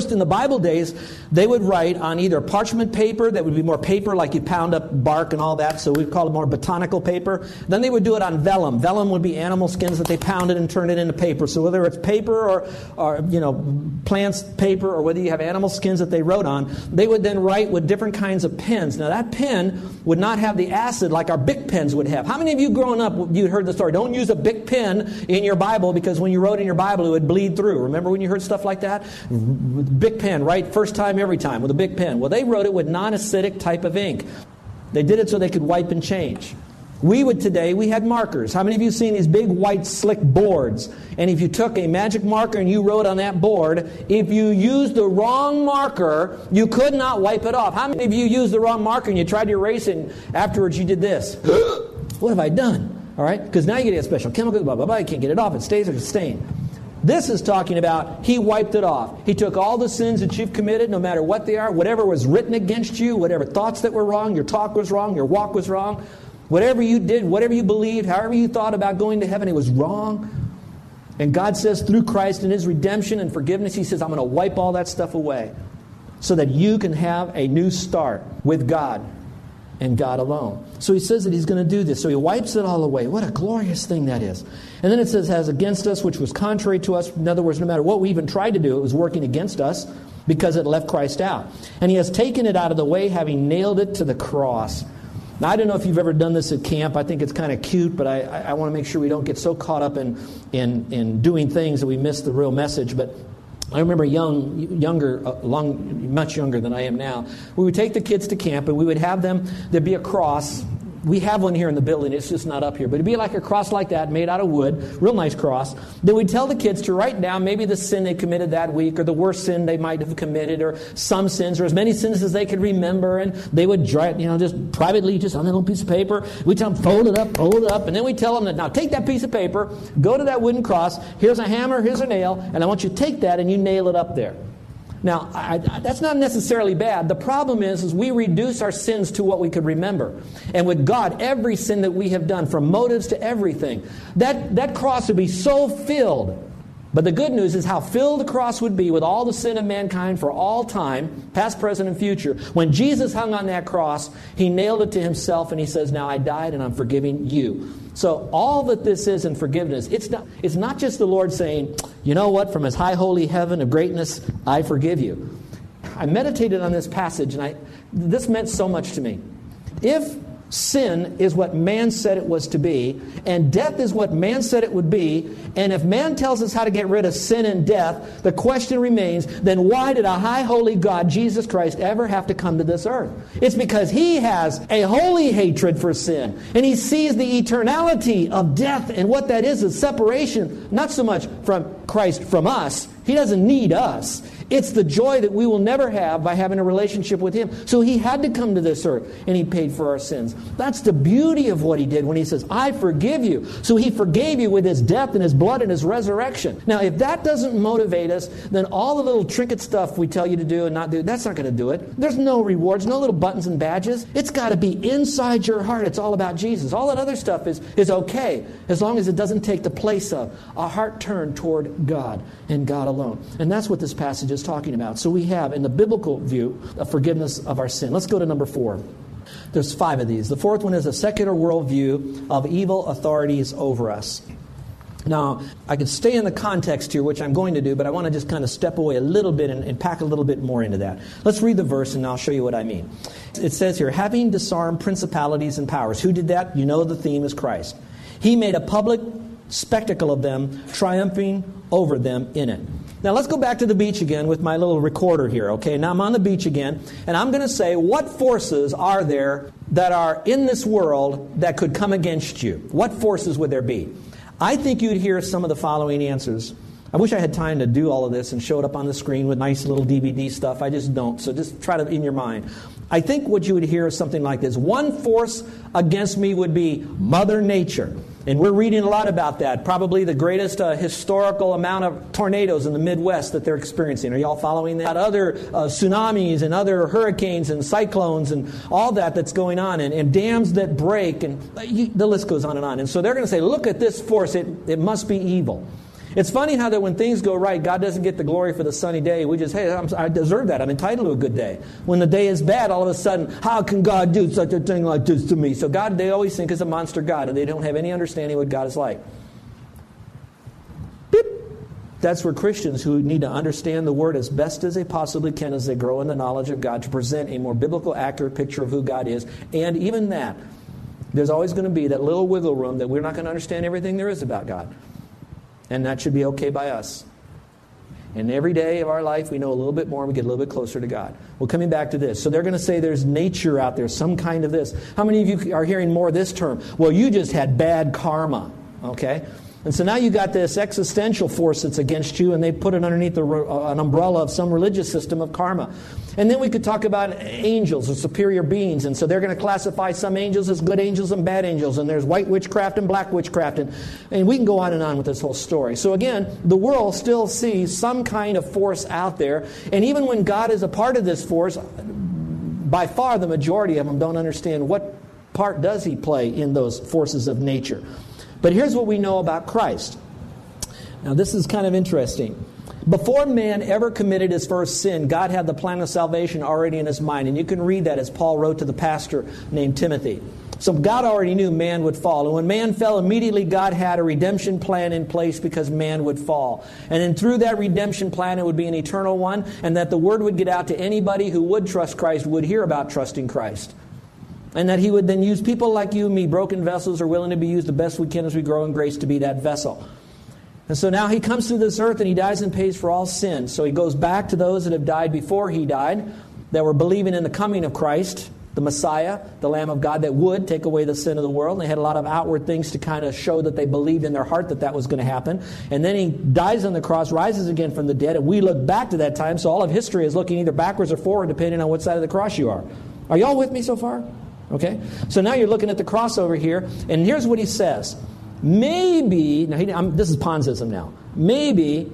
First, in the Bible days, they would write on either parchment paper that would be more paper, like you pound up bark and all that, so we'd call it more botanical paper. Then they would do it on vellum. Vellum would be animal skins that they pounded and turned it into paper. So whether it's paper or, or you know, plants paper, or whether you have animal skins that they wrote on, they would then write with different kinds of pens. Now that pen would not have the acid like our Bic pens would have. How many of you growing up, you heard the story? Don't use a Bic pen in your Bible because when you wrote in your Bible, it would bleed through. Remember when you heard stuff like that? Bic pen, right? First time, every time with a Bic pen. Well, they wrote it with non acidic type of ink. They did it so they could wipe and change. We would today, we had markers. How many of you seen these big white slick boards? And if you took a magic marker and you wrote on that board, if you used the wrong marker, you could not wipe it off. How many of you used the wrong marker and you tried to erase it and afterwards you did this? what have I done? All right? Because now you get a special chemical, blah, blah, blah. You can't get it off. It stays like a stain. This is talking about he wiped it off. He took all the sins that you've committed, no matter what they are, whatever was written against you, whatever thoughts that were wrong, your talk was wrong, your walk was wrong, whatever you did, whatever you believed, however you thought about going to heaven, it was wrong. And God says through Christ and his redemption and forgiveness, he says, I'm going to wipe all that stuff away so that you can have a new start with God and God alone. So he says that he's going to do this. So he wipes it all away. What a glorious thing that is. And then it says, has against us, which was contrary to us. In other words, no matter what we even tried to do, it was working against us because it left Christ out. And he has taken it out of the way, having nailed it to the cross. Now, I don't know if you've ever done this at camp. I think it's kind of cute, but I, I, I want to make sure we don't get so caught up in, in, in doing things that we miss the real message. But I remember young, younger, uh, long, much younger than I am now. We would take the kids to camp and we would have them, there'd be a cross. We have one here in the building, it's just not up here. But it'd be like a cross like that, made out of wood, real nice cross. Then we'd tell the kids to write down maybe the sin they committed that week, or the worst sin they might have committed, or some sins, or as many sins as they could remember. And they would, write, you know, just privately, just on a little piece of paper, we tell them, fold it up, fold it up. And then we tell them that now take that piece of paper, go to that wooden cross, here's a hammer, here's a nail, and I want you to take that and you nail it up there. Now, I, I, that's not necessarily bad. The problem is, is we reduce our sins to what we could remember. And with God, every sin that we have done, from motives to everything, that, that cross would be so filled. But the good news is how filled the cross would be with all the sin of mankind for all time, past, present, and future. When Jesus hung on that cross, he nailed it to himself and he says, Now I died and I'm forgiving you. So all that this is in forgiveness, it's not, it's not just the Lord saying, you know what, from his high holy heaven of greatness, I forgive you. I meditated on this passage and I, this meant so much to me. If sin is what man said it was to be, and death is what man said it would be. And if man tells us how to get rid of sin and death, the question remains then why did a high holy God, Jesus Christ, ever have to come to this earth? It's because he has a holy hatred for sin, and he sees the eternality of death, and what that is is separation, not so much from Christ from us. He doesn't need us. It's the joy that we will never have by having a relationship with Him. So He had to come to this earth and He paid for our sins. That's the beauty of what He did when He says, I forgive you. So He forgave you with His death and His blood and His resurrection. Now, if that doesn't motivate us, then all the little trinket stuff we tell you to do and not do, that's not going to do it. There's no rewards, no little buttons and badges. It's got to be inside your heart. It's all about Jesus. All that other stuff is, is okay as long as it doesn't take the place of a heart turned toward God and God alone. And that's what this passage is is talking about. So we have, in the biblical view, a forgiveness of our sin. Let's go to number four. There's five of these. The fourth one is a secular worldview of evil authorities over us. Now, I could stay in the context here, which I'm going to do, but I want to just kind of step away a little bit and, and, pack a little bit more into that. Let's read the verse and I'll show you what I mean. It says here, having disarmed principalities and powers. Who did that? You know the theme is Christ. He made a public spectacle of them, triumphing over them in it. Now let's go back to the beach again with my little recorder here, okay? Now I'm on the beach again, and I'm going to say, what forces are there that are in this world that could come against you? What forces would there be? I think you'd hear some of the following answers. I wish I had time to do all of this and show it up on the screen with nice little DVD stuff. I just don't. So just try to in your mind. I think what you would hear is something like this. One force against me would be Mother Nature. And we're reading a lot about that. Probably the greatest uh, historical amount of tornadoes in the Midwest that they're experiencing. Are y'all following that? Other uh, tsunamis and other hurricanes and cyclones and all that that's going on, and, and dams that break, and uh, you, the list goes on and on. And so they're going to say, look at this force, it, it must be evil. It's funny how that when things go right, God doesn't get the glory for the sunny day. We just, hey, I'm, i deserve that. I'm entitled to a good day. When the day is bad, all of a sudden, how can God do such a thing like this to me? So God, they always think is a monster God, and they don't have any understanding what God is like. Beep. That's where Christians who need to understand the Word as best as they possibly can as they grow in the knowledge of God to present a more biblical, accurate picture of who God is. And even that, there's always going to be that little wiggle room that we're not going to understand everything there is about God. And that should be okay by us. And every day of our life, we know a little bit more and we get a little bit closer to God. Well, coming back to this. So they're going to say there's nature out there, some kind of this. How many of you are hearing more of this term? Well, you just had bad karma. Okay? And so now you got this existential force that's against you, and they put it underneath uh, an umbrella of some religious system of karma. And then we could talk about angels or superior beings. And so they're going to classify some angels as good angels and bad angels. And there's white witchcraft and black witchcraft. And, and we can go on and on with this whole story. So again, the world still sees some kind of force out there. And even when God is a part of this force, by far the majority of them don't understand what part does he play in those forces of nature. But here's what we know about Christ. Now, this is kind of interesting. Before man ever committed his first sin, God had the plan of salvation already in his mind. And you can read that as Paul wrote to the pastor named Timothy. So God already knew man would fall. And when man fell, immediately God had a redemption plan in place because man would fall. And then through that redemption plan, it would be an eternal one, and that the word would get out to anybody who would trust Christ, would hear about trusting Christ. And that he would then use people like you and me, broken vessels, are willing to be used the best we can as we grow in grace to be that vessel. And so now he comes to this earth and he dies and pays for all sin. So he goes back to those that have died before he died, that were believing in the coming of Christ, the Messiah, the Lamb of God that would take away the sin of the world. And they had a lot of outward things to kind of show that they believed in their heart that that was going to happen. And then he dies on the cross, rises again from the dead, and we look back to that time. So all of history is looking either backwards or forward, depending on what side of the cross you are. Are y'all with me so far? Okay? So now you're looking at the crossover here, and here's what he says. Maybe, now he, this is Ponzism now. Maybe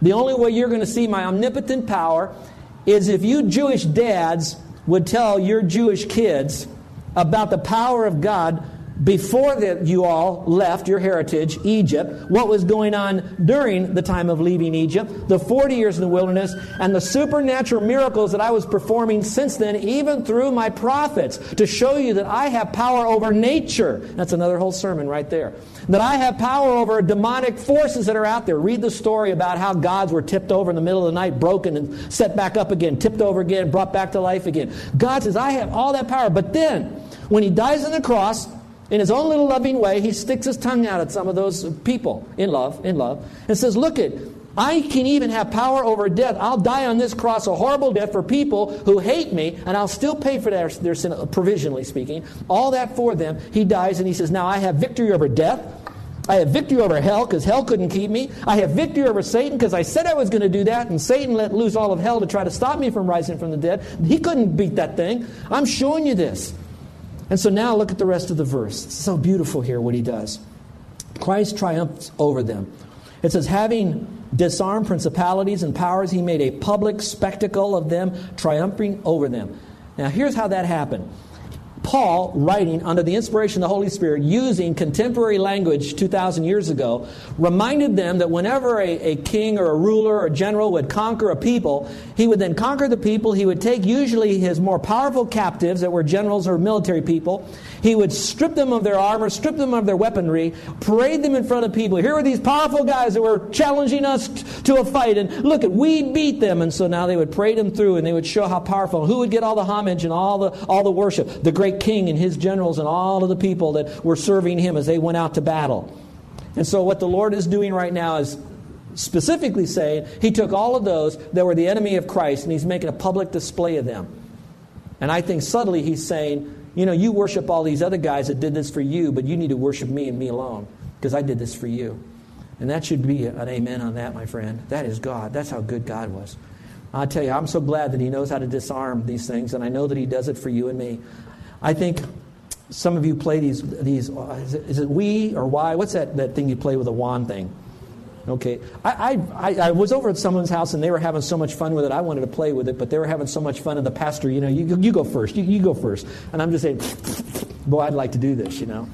the only way you're going to see my omnipotent power is if you Jewish dads would tell your Jewish kids about the power of God before that you all left your heritage, Egypt, what was going on during the time of leaving Egypt, the 40 years in the wilderness, and the supernatural miracles that I was performing since then, even through my prophets, to show you that I have power over nature. That's another whole sermon right there. That I have power over demonic forces that are out there. Read the story about how gods were tipped over in the middle of the night, broken and set back up again, tipped over again, brought back to life again. God says, I have all that power. But then, when he dies on the cross, in his own little loving way, he sticks his tongue out at some of those people in love, in love, and says, Look it, I can even have power over death. I'll die on this cross a horrible death for people who hate me, and I'll still pay for their, their sin, provisionally speaking. All that for them. He dies, and he says, Now I have victory over death. I have victory over hell because hell couldn't keep me. I have victory over Satan because I said I was going to do that, and Satan let loose all of hell to try to stop me from rising from the dead. He couldn't beat that thing. I'm showing you this. And so now look at the rest of the verse. It's so beautiful here what he does. Christ triumphs over them. It says, having disarmed principalities and powers, he made a public spectacle of them, triumphing over them. Now, here's how that happened Paul, writing under the inspiration of the Holy Spirit, using contemporary language 2,000 years ago, reminded them that whenever a, a king or a ruler or general would conquer a people, he would then conquer the people. He would take usually his more powerful captives that were generals or military people. He would strip them of their armor, strip them of their weaponry, parade them in front of people. Here are these powerful guys that were challenging us to a fight, and look at we beat them. And so now they would parade them through, and they would show how powerful. Who would get all the homage and all the all the worship? The great king and his generals and all of the people that were serving him as they went out to battle. And so what the Lord is doing right now is specifically saying he took all of those that were the enemy of Christ and he's making a public display of them. And I think subtly he's saying, you know, you worship all these other guys that did this for you, but you need to worship me and me alone because I did this for you. And that should be an amen on that, my friend. That is God. That's how good God was. I tell you, I'm so glad that He knows how to disarm these things, and I know that He does it for you and me. I think some of you play these, these uh, is, it, is it we or why? What's that, that thing you play with a wand thing? Okay. I, I, I was over at someone's house and they were having so much fun with it. I wanted to play with it, but they were having so much fun. And the pastor, you know, you, you go first. You, you go first. And I'm just saying, boy, I'd like to do this, you know.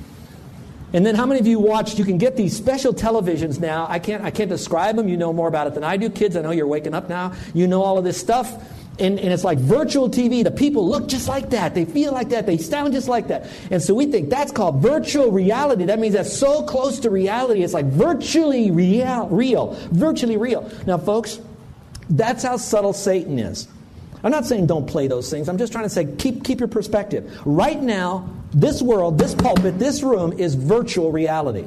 And then how many of you watched, you can get these special televisions now. I can't, I can't describe them. You know more about it than I do. Kids, I know you're waking up now. You know all of this stuff. And, and, it's like virtual TV. The people look just like that. They feel like that. They sound just like that. And so we think that's called virtual reality. That means that's so close to reality. It's like virtually real, real, virtually real. Now, folks, that's how subtle Satan is. I'm not saying don't play those things. I'm just trying to say keep, keep your perspective. Right now, this world, this pulpit, this room is virtual reality.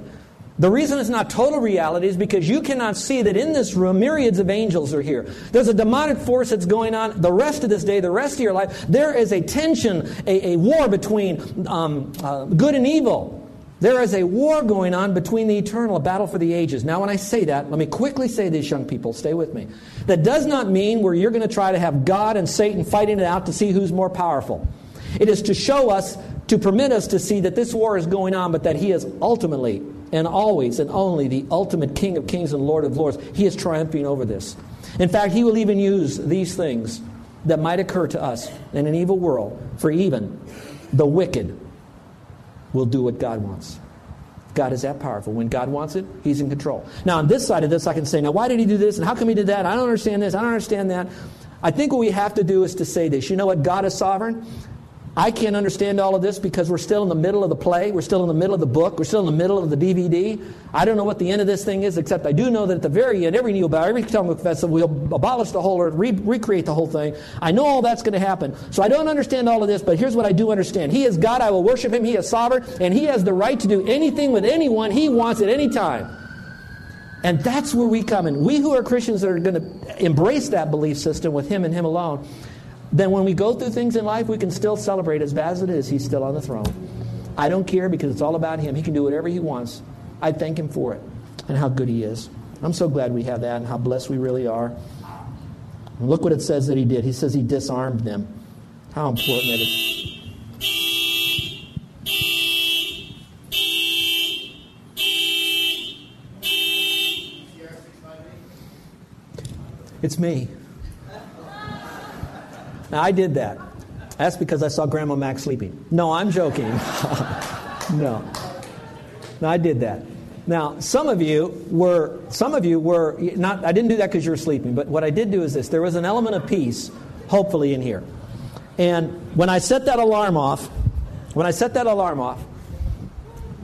The reason it's not total reality is because you cannot see that in this room myriads of angels are here. There's a demonic force that's going on the rest of this day, the rest of your life. There is a tension, a, a war between um, uh, good and evil. There is a war going on between the eternal, a battle for the ages. Now, when I say that, let me quickly say this, young people, stay with me. That does not mean where you're going to try to have God and Satan fighting it out to see who's more powerful. It is to show us, to permit us to see that this war is going on, but that He is ultimately and always and only the ultimate King of kings and Lord of lords. He is triumphing over this. In fact, he will even use these things that might occur to us in an evil world, for even the wicked will do what God wants. God is that powerful. When God wants it, He's in control. Now, on this side of this, I can say, now, why did He do this? And how come He did that? I don't understand this. I don't understand that. I think what we have to do is to say this. You know what? God is sovereign. I can't understand all of this because we're still in the middle of the play. We're still in the middle of the book. We're still in the middle of the DVD. I don't know what the end of this thing is, except I do know that at the very end, every will bow, every tongue will confess that we'll abolish the whole earth, re- recreate the whole thing. I know all that's going to happen. So I don't understand all of this, but here's what I do understand. He is God. I will worship Him. He is sovereign, and He has the right to do anything with anyone He wants at any time. And that's where we come in. We who are Christians that are going to embrace that belief system with Him and Him alone then when we go through things in life, we can still celebrate as bad as it is. He's still on the throne. I don't care because it's all about Him. He can do whatever He wants. I thank Him for it and how good He is. I'm so glad we have that and how blessed we really are. And look what it says that He did. He says He disarmed them. How important that is. It's me. Now, I did that. That's because I saw Grandma Mac sleeping. No, I'm joking. no. No, I did that. Now, some of you were, some of you were not, I didn't do that because you were sleeping, but what I did do is this there was an element of peace, hopefully, in here. And when I set that alarm off, when I set that alarm off,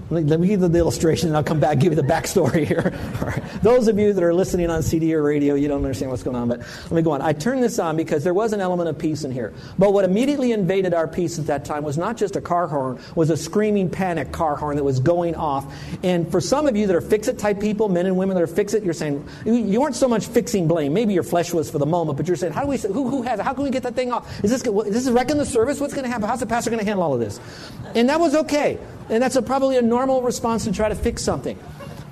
let me give you the illustration and I'll come back and give you the backstory here. Those of you that are listening on CD or radio, you don't understand what's going on, but let me go on. I turned this on because there was an element of peace in here. But what immediately invaded our peace at that time was not just a car horn, was a screaming panic car horn that was going off. And for some of you that are fix-it type people, men and women that are fix-it, you're saying, you weren't so much fixing blame. Maybe your flesh was for the moment, but you're saying, how do we, who, who has it? How can we get that thing off? Is this, is this wrecking the service? What's going to happen? How's the pastor going to handle all of this? And that was okay. And that's a, probably a normal response to try to fix something.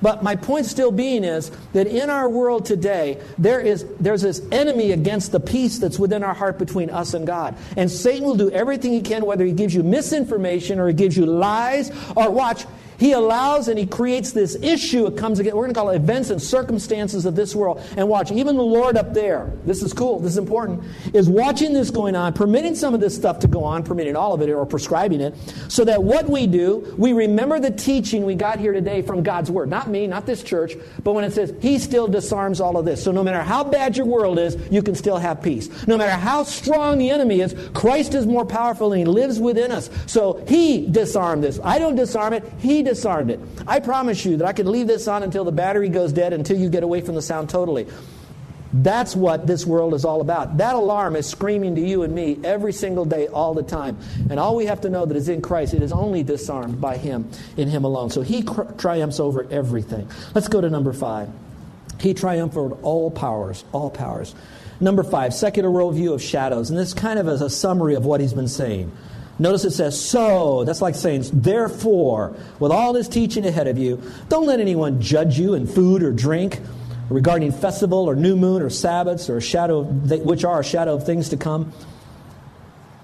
But my point still being is that in our world today, there is, there's this enemy against the peace that's within our heart between us and God. And Satan will do everything he can, whether he gives you misinformation or he gives you lies, or watch, He allows and he creates this issue. It comes again. We're going to call it events and circumstances of this world. And watch, even the Lord up there, this is cool, this is important, is watching this going on, permitting some of this stuff to go on, permitting all of it or prescribing it, so that what we do, we remember the teaching we got here today from God's Word. Not me, not this church, but when it says He still disarms all of this. So no matter how bad your world is, you can still have peace. No matter how strong the enemy is, Christ is more powerful and He lives within us. So He disarmed this. I don't disarm it, He disarmed it. I promise you that I could leave this on until the battery goes dead, until you get away from the sound totally. That's what this world is all about. That alarm is screaming to you and me every single day, all the time. And all we have to know that is in Christ, it is only disarmed by Him, in Him alone. So He cr- triumphs over everything. Let's go to number five. He triumphed over all powers, all powers. Number five, secular worldview of shadows. And this kind of is a summary of what he's been saying. Notice it says, so. That's like saying, therefore, with all this teaching ahead of you, don't let anyone judge you in food or drink, regarding festival or new moon or Sabbaths or shadow, which are a shadow of things to come.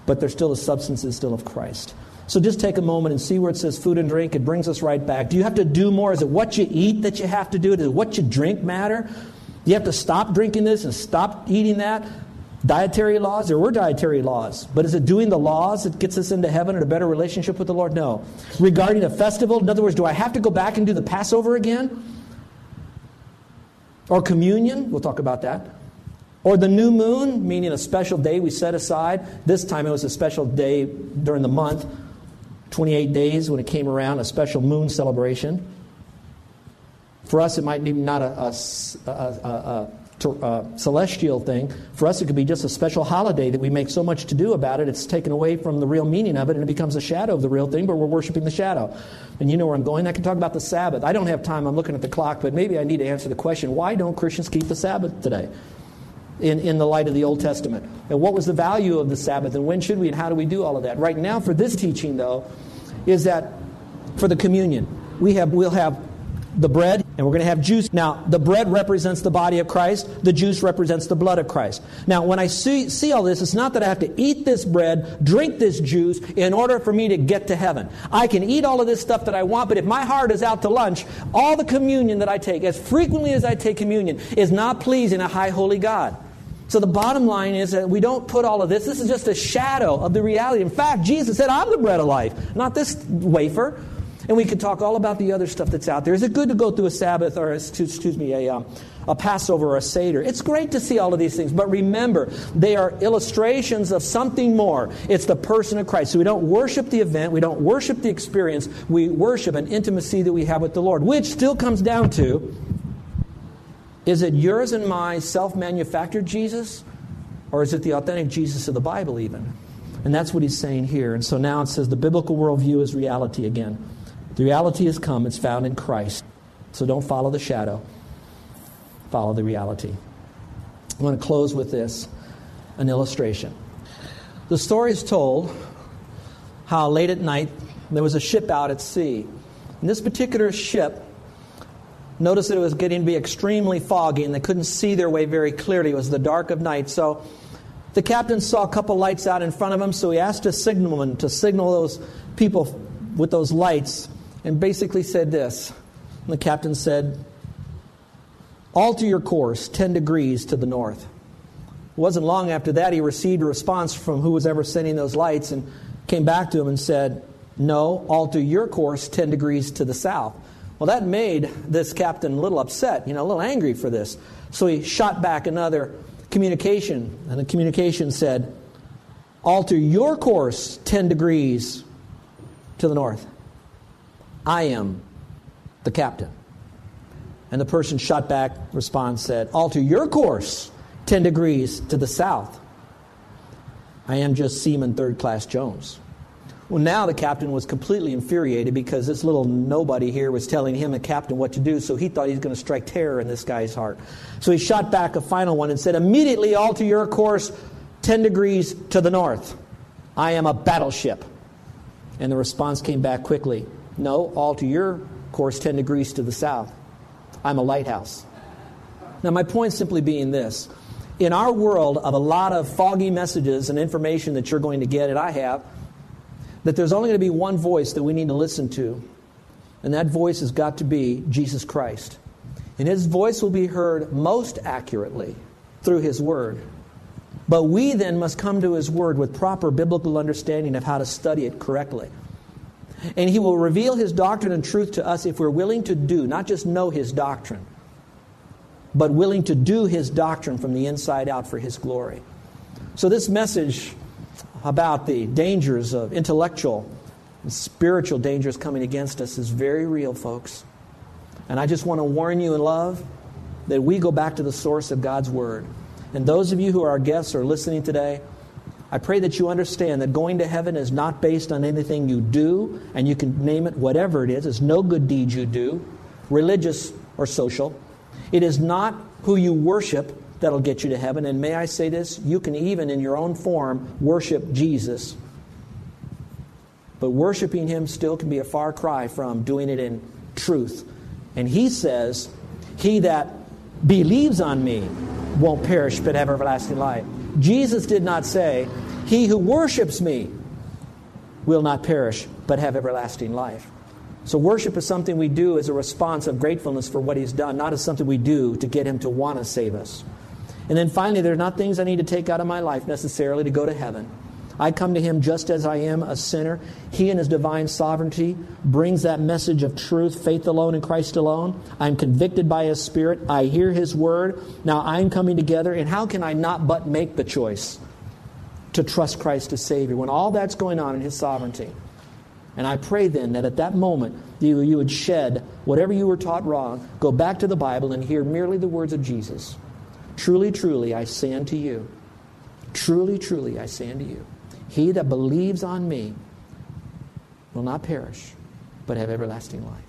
But they're still the substances still of Christ. So just take a moment and see where it says food and drink. It brings us right back. Do you have to do more? Is it what you eat that you have to do? Does what you drink matter? Do you have to stop drinking this and stop eating that? Dietary laws? There were dietary laws. But is it doing the laws that gets us into heaven and a better relationship with the Lord? No. Regarding a festival, in other words, do I have to go back and do the Passover again? Or communion? We'll talk about that. Or the new moon, meaning a special day we set aside. This time it was a special day during the month, 28 days when it came around, a special moon celebration. For us, it might be not a, a, a, a uh, celestial thing. For us, it could be just a special holiday that we make so much to do about it, it's taken away from the real meaning of it, and it becomes a shadow of the real thing, but we're worshiping the shadow. And you know where I'm going. I can talk about the Sabbath. I don't have time, I'm looking at the clock, but maybe I need to answer the question why don't Christians keep the Sabbath today? In, in the light of the Old Testament. And what was the value of the Sabbath, and when should we, and how do we do all of that? Right now, for this teaching, though, is that for the communion, we have, we'll have the bread and we're going to have juice. Now, the bread represents the body of Christ, the juice represents the blood of Christ. Now, when I see, see all this, it's not that I have to eat this bread, drink this juice in order for me to get to heaven. I can eat all of this stuff that I want, but if my heart is out to lunch, all the communion that I take, as frequently as I take communion, is not pleasing a high holy God. So the bottom line is that we don't put all of this. This is just a shadow of the reality. In fact, Jesus said, I'm the bread of life, not this wafer. And we could talk all about the other stuff that's out there. Is it good to go through a Sabbath or, excuse me, a, um, a Passover or a Seder? It's great to see all of these things, but remember, they are illustrations of something more. It's the person of Christ. So we don't worship the event, we don't worship the experience, we worship an intimacy that we have with the Lord, which still comes down to is it yours and my self manufactured Jesus, or is it the authentic Jesus of the Bible, even? And that's what he's saying here. And so now it says the biblical worldview is reality again. The reality has come, it's found in Christ. So don't follow the shadow, follow the reality. I want to close with this an illustration. The story is told how late at night there was a ship out at sea. And this particular ship, noticed that it was getting to be extremely foggy and they couldn't see their way very clearly. It was the dark of night. So the captain saw a couple lights out in front of him, so he asked a signalman to signal those people with those lights and basically said this. And the captain said, Alter your course 10 degrees to the north. It wasn't long after that he received a response from who was ever sending those lights and came back to him and said, No, alter your course 10 degrees to the south. Well, that made this captain a little upset, you know, a little angry for this. So he shot back another communication, and the communication said, Alter your course 10 degrees to the north. I am the captain. And the person shot back, response said, Alter your course 10 degrees to the south. I am just Seaman Third Class Jones. Well, now the captain was completely infuriated because this little nobody here was telling him, the captain, what to do, so he thought he was going to strike terror in this guy's heart. So he shot back a final one and said, Immediately alter your course 10 degrees to the north. I am a battleship. And the response came back quickly no, all to your course 10 degrees to the south. I'm a lighthouse. Now, my point simply being this in our world of a lot of foggy messages and information that you're going to get, and I have, that there's only going to be one voice that we need to listen to. And that voice has got to be Jesus Christ. And his voice will be heard most accurately through his word. But we then must come to his word with proper biblical understanding of how to study it correctly. And he will reveal his doctrine and truth to us if we're willing to do, not just know his doctrine, but willing to do his doctrine from the inside out for his glory. So, this message about the dangers of intellectual and spiritual dangers coming against us is very real, folks. And I just want to warn you in love that we go back to the source of God's Word. And those of you who are our guests or listening today, I pray that you understand that going to heaven is not based on anything you do, and you can name it whatever it is. It's no good deeds you do, religious or social. It is not who you worship that'll get you to heaven. And may I say this? You can even, in your own form, worship Jesus. But worshiping Him still can be a far cry from doing it in truth. And He says, He that believes on me won't perish but have everlasting life. Jesus did not say, He who worships me will not perish but have everlasting life. So, worship is something we do as a response of gratefulness for what He's done, not as something we do to get Him to want to save us. And then finally, there are not things I need to take out of my life necessarily to go to heaven. I come to him just as I am, a sinner. He, in his divine sovereignty, brings that message of truth, faith alone in Christ alone. I'm convicted by his Spirit. I hear his word. Now I'm coming together. And how can I not but make the choice to trust Christ as Savior when all that's going on in his sovereignty? And I pray then that at that moment you, you would shed whatever you were taught wrong, go back to the Bible, and hear merely the words of Jesus. Truly, truly, I say unto you, truly, truly, I say unto you, he that believes on me will not perish, but have everlasting life.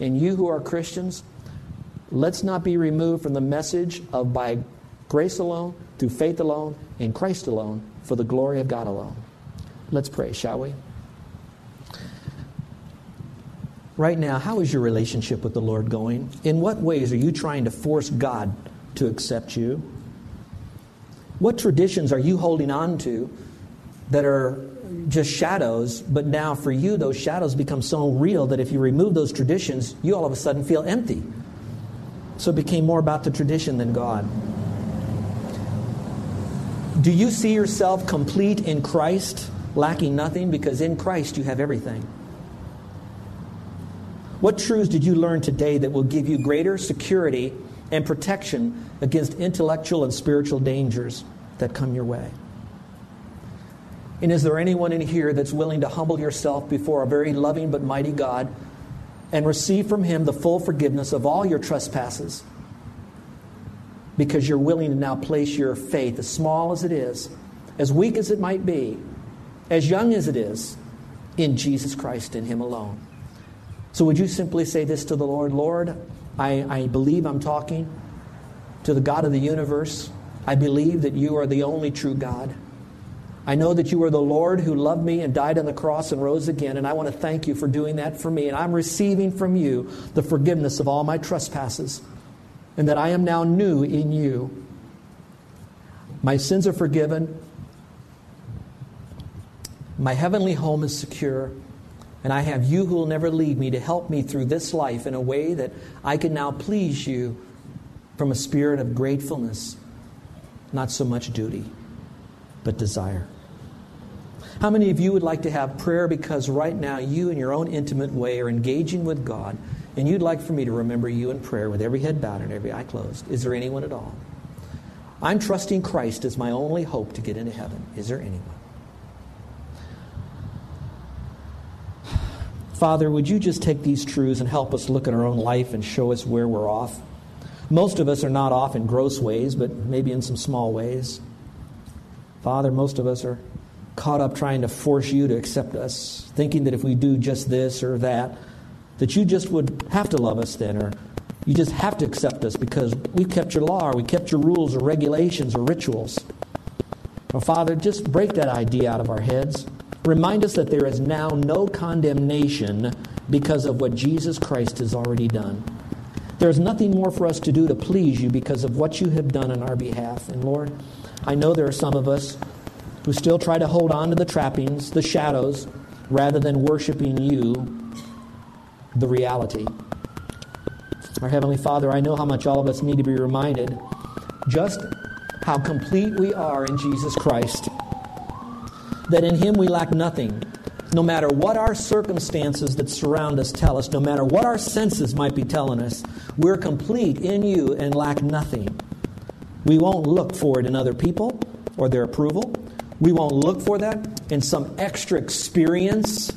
And you who are Christians, let's not be removed from the message of by grace alone, through faith alone, in Christ alone, for the glory of God alone. Let's pray, shall we? Right now, how is your relationship with the Lord going? In what ways are you trying to force God to accept you? What traditions are you holding on to that are just shadows, but now for you, those shadows become so real that if you remove those traditions, you all of a sudden feel empty. So it became more about the tradition than God. Do you see yourself complete in Christ, lacking nothing? Because in Christ you have everything. What truths did you learn today that will give you greater security and protection against intellectual and spiritual dangers that come your way? And is there anyone in here that's willing to humble yourself before a very loving but mighty God and receive from Him the full forgiveness of all your trespasses? Because you're willing to now place your faith, as small as it is, as weak as it might be, as young as it is, in Jesus Christ and Him alone. So, would you simply say this to the Lord Lord, I, I believe I'm talking to the God of the universe. I believe that you are the only true God. I know that you are the Lord who loved me and died on the cross and rose again, and I want to thank you for doing that for me. And I'm receiving from you the forgiveness of all my trespasses, and that I am now new in you. My sins are forgiven. My heavenly home is secure. And I have you who will never leave me to help me through this life in a way that I can now please you from a spirit of gratefulness, not so much duty, but desire. How many of you would like to have prayer because right now you, in your own intimate way, are engaging with God and you'd like for me to remember you in prayer with every head bowed and every eye closed? Is there anyone at all? I'm trusting Christ as my only hope to get into heaven. Is there anyone? Father, would you just take these truths and help us look at our own life and show us where we're off? Most of us are not off in gross ways, but maybe in some small ways. Father, most of us are caught up trying to force you to accept us, thinking that if we do just this or that, that you just would have to love us then, or you just have to accept us because we kept your law, or we kept your rules, or regulations, or rituals. Well, Father, just break that idea out of our heads. Remind us that there is now no condemnation because of what Jesus Christ has already done. There is nothing more for us to do to please you because of what you have done on our behalf. And Lord, I know there are some of us who still try to hold on to the trappings, the shadows, rather than worshiping you the reality. Our Heavenly Father, I know how much all of us need to be reminded just how complete we are in Jesus Christ. That in Him we lack nothing. No matter what our circumstances that surround us tell us, no matter what our senses might be telling us, we're complete in you and lack nothing. We won't look for it in other people or their approval. We won't look for that in some extra experience.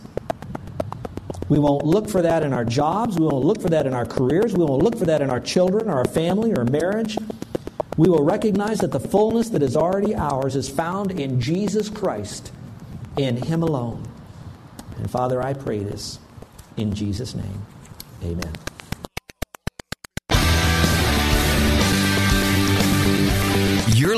We won't look for that in our jobs. We won't look for that in our careers. We won't look for that in our children or our family or marriage. We will recognize that the fullness that is already ours is found in Jesus Christ, in Him alone. And Father, I pray this in Jesus' name. Amen.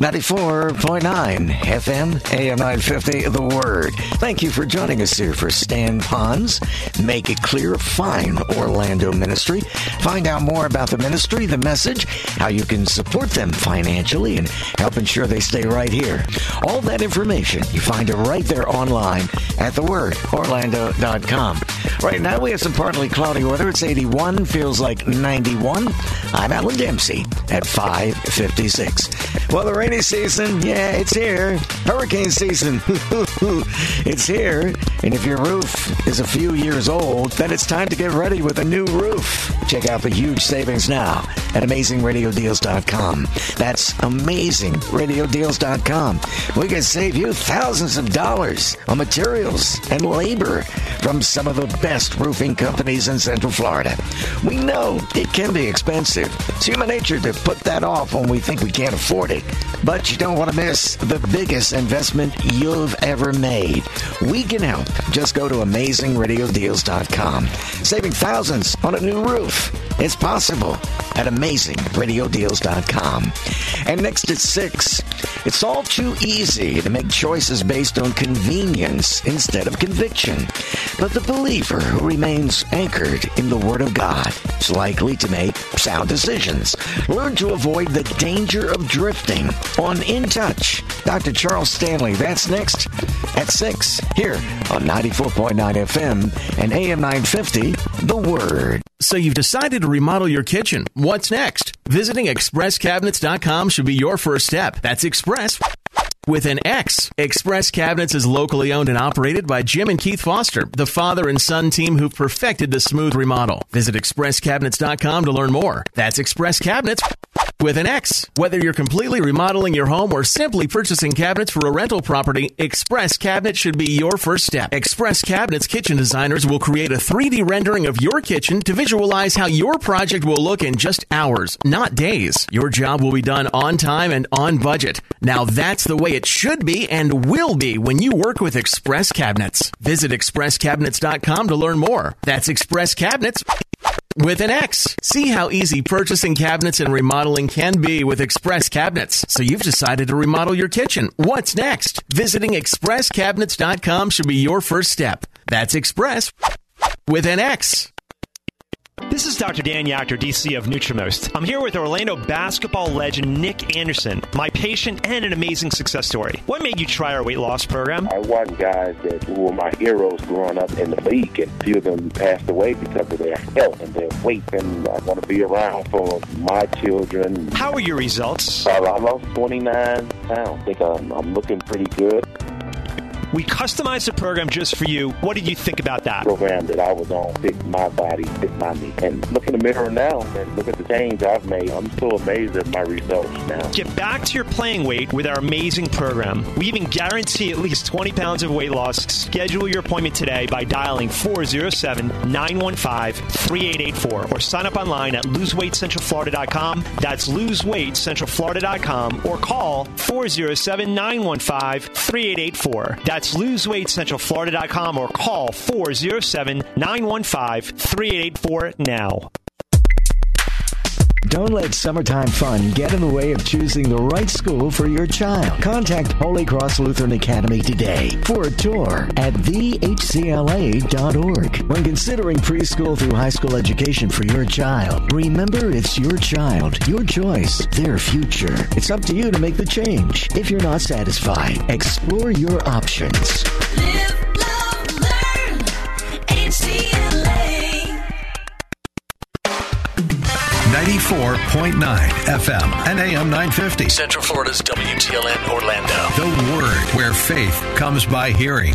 94.9 FM, AM 950, The Word. Thank you for joining us here for Stan Ponz. Make it clear, fine Orlando ministry. Find out more about the ministry, the message, how you can support them financially, and help ensure they stay right here. All that information, you find it right there online at The Word, thewordorlando.com. Right now, we have some partly cloudy weather. It's 81, feels like 91. I'm Alan Dempsey at 556. Well, the rainy season, yeah, it's here. Hurricane season, it's here. And if your roof is a few years old, then it's time to get ready with a new roof. Check out the huge savings now at AmazingRadioDeals.com. That's AmazingRadioDeals.com. We can save you thousands of dollars on materials and labor from some of the best roofing companies in Central Florida. We know it can be expensive. It's human nature to put that off when we think we can't afford it. But you don't want to miss the biggest investment you've ever made. We can help. Just go to AmazingRadioDeals.com. Saving thousands on a new roof. It's possible at AmazingRadioDeals.com. And next at 6, it's all too easy to make choices based on convenience instead of conviction. But the believer who remains anchored in the Word of God is likely to make sound decisions. Learn to avoid the danger of drifting on In Touch. Dr. Charles Stanley, that's next at 6 here on 94.9 FM and AM 950, The Word. So you've decided to remodel your kitchen. What's next? Visiting expresscabinets.com should be your first step. That's Express with an X. Express Cabinets is locally owned and operated by Jim and Keith Foster, the father and son team who've perfected the smooth remodel. Visit expresscabinets.com to learn more. That's Express Cabinets with an X. Whether you're completely remodeling your home or simply purchasing cabinets for a rental property, Express Cabinet should be your first step. Express Cabinets kitchen designers will create a 3D rendering of your kitchen to visualize how your project will look in just hours, not days. Your job will be done on time and on budget. Now that's the way it should be and will be when you work with Express Cabinets. Visit expresscabinets.com to learn more. That's Express Cabinets with an X. See how easy purchasing cabinets and remodeling can be with Express Cabinets. So you've decided to remodel your kitchen. What's next? Visiting expresscabinets.com should be your first step. That's Express with an X. This is Dr. Dan Yachter, DC of Nutrimost. I'm here with Orlando basketball legend Nick Anderson, my patient and an amazing success story. What made you try our weight loss program? I watched guys that were my heroes growing up in the league, and a few of them passed away because of their health and their weight. And I want to be around for my children. How are your results? Uh, I lost 29 pounds. I think I'm, I'm looking pretty good. We customized the program just for you. What did you think about that? Program that I was on fit my body, fit my me. And look in the mirror now and look at the change I've made. I'm so amazed at my results now. Get back to your playing weight with our amazing program. We even guarantee at least 20 pounds of weight loss. Schedule your appointment today by dialing 407 915 3884 or sign up online at loseweightcentralflorida.com. That's loseweightcentralflorida.com or call 407 915 3884. That's loseweightcentralflorida.com or call 407 915 3884 now. Don't let summertime fun get in the way of choosing the right school for your child. Contact Holy Cross Lutheran Academy today for a tour at thehcla.org. When considering preschool through high school education for your child, remember it's your child, your choice, their future. It's up to you to make the change. If you're not satisfied, explore your options. Live, 94.9 FM and AM 950. Central Florida's WTLN Orlando. The Word, where faith comes by hearing.